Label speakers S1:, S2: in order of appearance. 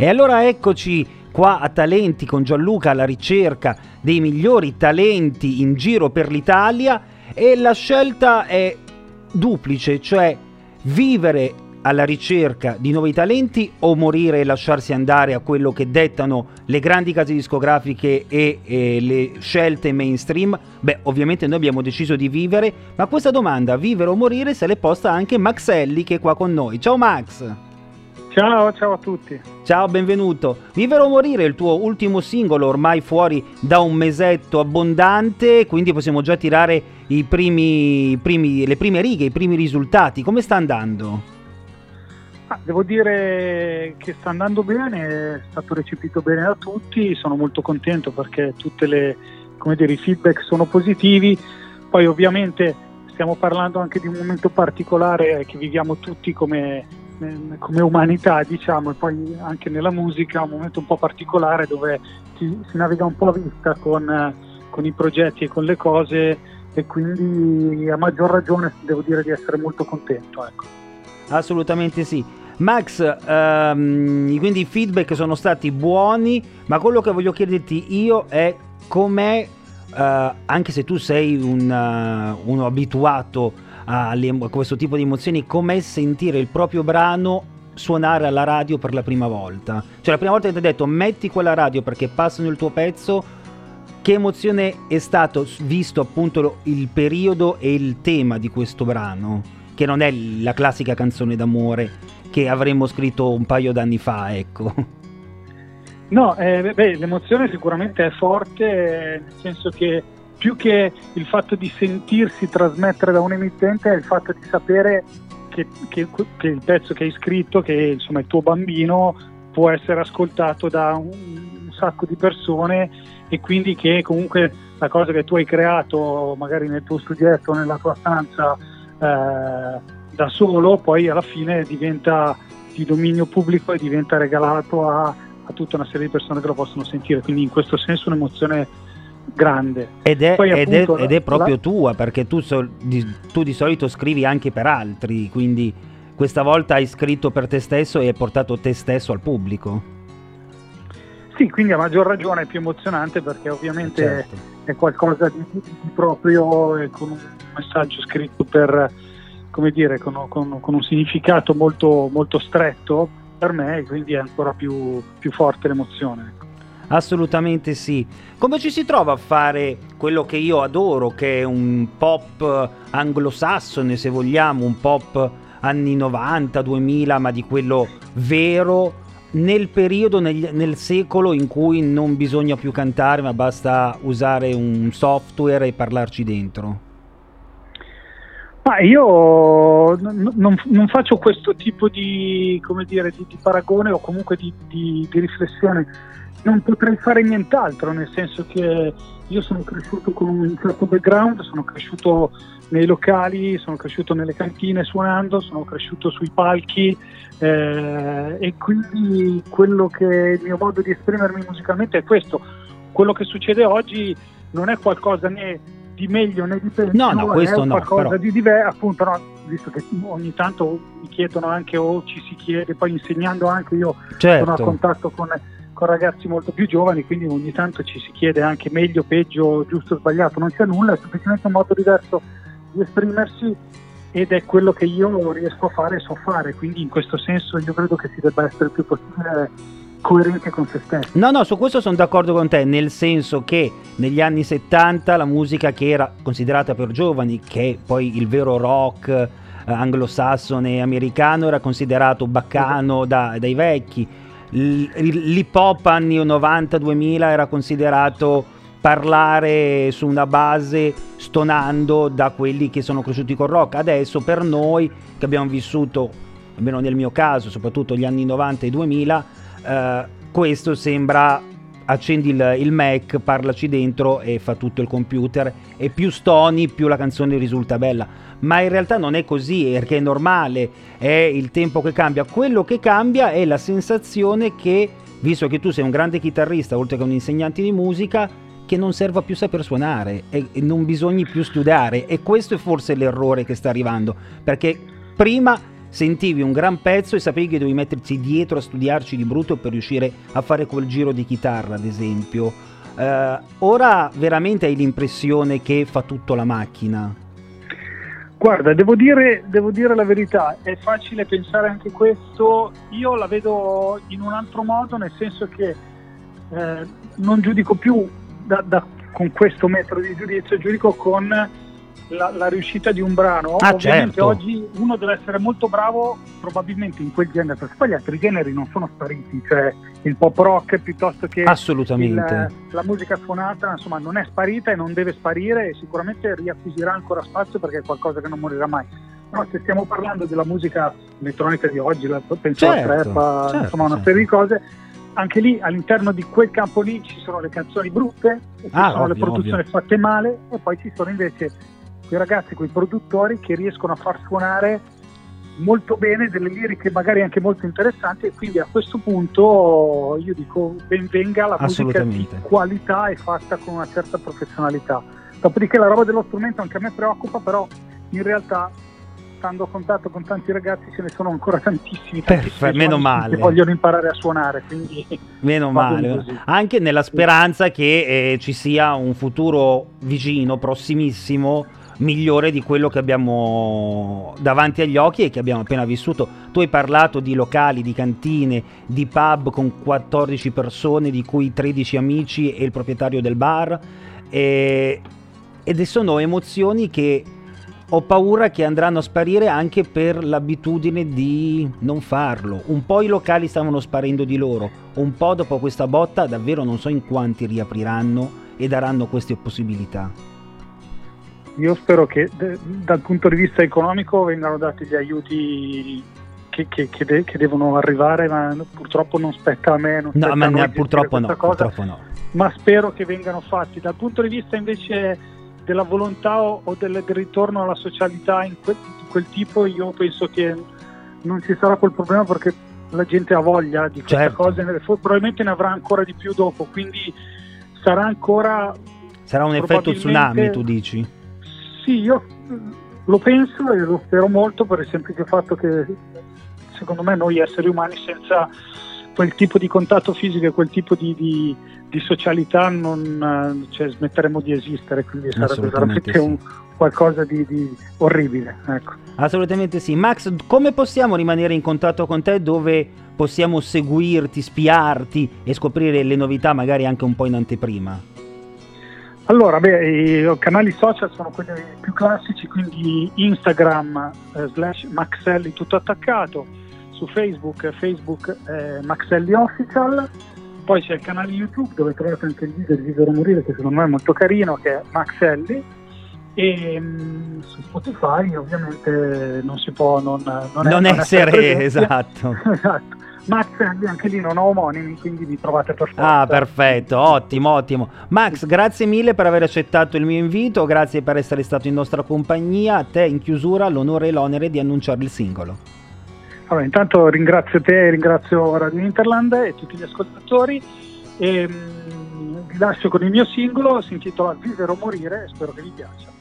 S1: E allora eccoci qua a Talenti con Gianluca alla ricerca dei migliori talenti in giro per l'Italia e la scelta è duplice, cioè vivere alla ricerca di nuovi talenti o morire e lasciarsi andare a quello che dettano le grandi case discografiche e, e, le scelte mainstream? Beh, ovviamente noi abbiamo deciso di vivere, ma questa domanda, vivere o morire, se l'è posta anche Maxelli che è qua con noi. Ciao Max!
S2: Ciao, ciao a tutti.
S1: Ciao, benvenuto. Vivere o morire è il tuo ultimo singolo, ormai fuori da un mesetto abbondante, quindi possiamo già tirare i primi, primi, le prime righe, i primi risultati. Come sta andando?
S2: Ah, devo dire che sta andando bene, è stato recepito bene da tutti, sono molto contento perché tutti i feedback sono positivi, poi ovviamente stiamo parlando anche di un momento particolare che viviamo tutti come, come umanità, diciamo, e poi anche nella musica, un momento un po' particolare dove si, si naviga un po' a vista con, con i progetti e con le cose e quindi a maggior ragione devo dire di essere molto contento. Ecco.
S1: Assolutamente sì. Max, um, quindi i feedback sono stati buoni, ma quello che voglio chiederti io è com'è, uh, anche se tu sei un, uh, uno abituato a, a questo tipo di emozioni, com'è sentire il proprio brano suonare alla radio per la prima volta? Cioè la prima volta che ti ho detto metti quella radio perché passano il tuo pezzo, che emozione è stato visto appunto il periodo e il tema di questo brano? Che non è la classica canzone d'amore che avremmo scritto un paio d'anni fa, ecco.
S2: No, eh, beh, l'emozione sicuramente è forte, nel senso che più che il fatto di sentirsi trasmettere da un emittente è il fatto di sapere che, che, che il pezzo che hai scritto, che insomma il tuo bambino, può essere ascoltato da un, un sacco di persone e quindi che comunque la cosa che tu hai creato magari nel tuo studietto, nella tua stanza, eh, da solo poi alla fine diventa di dominio pubblico e diventa regalato a, a, tutta una serie di persone che lo possono sentire, quindi in questo senso un'emozione grande.
S1: Ed è, poi, ed appunto, è, ed è proprio la... tua, perché tu, so, di, tu di solito scrivi anche per altri, quindi questa volta hai scritto per te stesso e hai portato te stesso al pubblico.
S2: Sì, quindi a maggior ragione è più emozionante perché ovviamente certo. è qualcosa di, di, proprio e con un messaggio scritto per, come dire, con, con, con un significato molto, molto, stretto per me, quindi è ancora più, più forte l'emozione. Ecco.
S1: Assolutamente sì. Come ci si trova a fare quello che io adoro, che è un pop anglosassone, se vogliamo, un pop anni 90, 2000, ma di quello vero, nel periodo, nel, nel, secolo in cui non bisogna più cantare, ma basta usare un software e parlarci dentro?
S2: Ma io non, non, faccio questo tipo di, dire, di, di paragone o comunque di, di, riflessione. Non potrei fare nient'altro, nel senso che io sono cresciuto con un certo background, sono cresciuto nei locali, sono cresciuto nelle cantine suonando, sono cresciuto sui palchi eh, e quindi quello che il mio modo di esprimermi musicalmente è questo. Quello che succede oggi non è qualcosa né di meglio né di peggio,
S1: no, no, questo
S2: è
S1: no,
S2: qualcosa
S1: però...
S2: di diverso, appunto, no, visto che ogni tanto mi chiedono anche o ci si chiede, poi insegnando anche io certo. sono a contatto con, con, ragazzi molto più giovani, quindi ogni tanto ci si chiede anche meglio, peggio, giusto o sbagliato, non c'è nulla, è semplicemente un modo diverso di esprimersi ed è quello che io riesco a fare e so fare, quindi in questo senso io credo che si debba essere più possibile coerente con se stesso.
S1: No, no, su questo sono d'accordo con te, nel senso che negli anni 70 la musica che era considerata per giovani, che poi il vero rock eh, anglosassone americano era considerato baccano da, dai vecchi, l'hip hop anni 90-2000 era considerato parlare su una base stonando da quelli che sono cresciuti col rock. Adesso per noi che abbiamo vissuto, almeno nel mio caso, soprattutto gli anni 90 e 2000, eh, questo sembra accendi il, il, Mac, parlaci dentro e fa tutto il computer e più stoni più la canzone risulta bella. Ma in realtà non è così, perché è normale, è il tempo che cambia. Quello che cambia è la sensazione che, visto che tu sei un grande chitarrista, oltre che un insegnante di musica, che non serva più saper suonare e, non bisogni più studiare. E questo è forse l'errore che sta arrivando, perché prima sentivi un gran pezzo e sapevi che dovevi metterti dietro a studiarci di brutto per riuscire a fare quel giro di chitarra, ad esempio. Uh, ora veramente hai l'impressione che fa tutto la macchina?
S2: Guarda, devo dire, devo dire, la verità, è facile pensare anche questo, io la vedo in un altro modo, nel senso che eh, non giudico più da, da, con questo metro di giudizio, giudico con la, la, riuscita di un brano.
S1: Ah, Ovviamente certo.
S2: oggi uno deve essere molto bravo probabilmente in quel genere, perché poi gli altri generi non sono spariti, cioè il pop rock piuttosto che
S1: il,
S2: la musica suonata, insomma non è sparita e non deve sparire e sicuramente riacquisirà ancora spazio perché è qualcosa che non morirà mai. Però se stiamo parlando della musica elettronica di oggi, la, penso certo, a trap, certo, insomma una serie di cose, anche lì all'interno di quel campo lì ci sono le canzoni brutte, ci ah, sono ovvio, le produzioni ovvio. fatte male e poi ci sono invece quei ragazzi, quei produttori che riescono a far suonare molto bene delle liriche magari anche molto interessanti e quindi a questo punto io dico ben venga la musica di qualità e fatta con una certa professionalità. Dopodiché la roba dello strumento anche a me preoccupa, però in realtà stando a contatto con tanti ragazzi ce ne sono ancora tantissimi,
S1: Perfetto, meno male.
S2: che vogliono imparare a suonare quindi
S1: meno male anche nella speranza che eh, ci sia un futuro vicino prossimissimo migliore di quello che abbiamo davanti agli occhi e che abbiamo appena vissuto. Tu hai parlato di locali, di cantine, di pub con 14 persone, di cui 13 amici e il proprietario del bar. E, ed sono emozioni che ho paura che andranno a sparire anche per l'abitudine di non farlo. Un po' i locali stavano sparendo di loro, un po' dopo questa botta davvero non so in quanti riapriranno e daranno queste possibilità
S2: io spero che de- dal punto di vista economico vengano dati gli aiuti che, che, che, de- che devono arrivare, ma purtroppo non spetta a me. Non
S1: no, ma ne, purtroppo, no, cosa, purtroppo no.
S2: Ma spero che vengano fatti. Dal punto di vista invece della volontà o, o del, del, ritorno alla socialità in quel, di quel tipo, io penso che non ci sarà quel problema perché la gente ha voglia di queste certo. cose, probabilmente ne avrà ancora di più dopo, quindi sarà ancora...
S1: Sarà un effetto tsunami, tu dici?
S2: Sì, io lo penso e lo spero molto per il semplice fatto che secondo me noi esseri umani senza quel tipo di contatto fisico e quel tipo di, di, di socialità non, cioè, smetteremo di esistere, quindi sarebbe veramente sì. un, qualcosa di, di orribile. Ecco.
S1: Assolutamente sì. Max, come possiamo rimanere in contatto con te dove possiamo seguirti, spiarti e scoprire le novità magari anche un po' in anteprima?
S2: Allora, beh, i canali social sono quelli più classici, quindi Instagram eh, slash Maxelli tutto attaccato, su Facebook, Facebook eh, Maxelli Official, poi c'è il canale YouTube dove trovate anche il video di Vivere o Morire che secondo me è molto carino, che è Maxelli, e mh, mm, su Spotify ovviamente non si può non, non,
S1: non, non essere, essere esatto.
S2: esatto. Max anche lì non ho omonimi, quindi mi trovate per
S1: forza. Ah, perfetto, ottimo, ottimo. Max, grazie mille per aver accettato il mio invito, grazie per essere stato in nostra compagnia. A te in chiusura l'onore e l'onere di annunciare il singolo.
S2: Allora, intanto ringrazio te, ringrazio Radio Interland e tutti gli ascoltatori e mh, mm, vi lascio con il mio singolo, si intitola Vivere o Morire e spero che vi piaccia.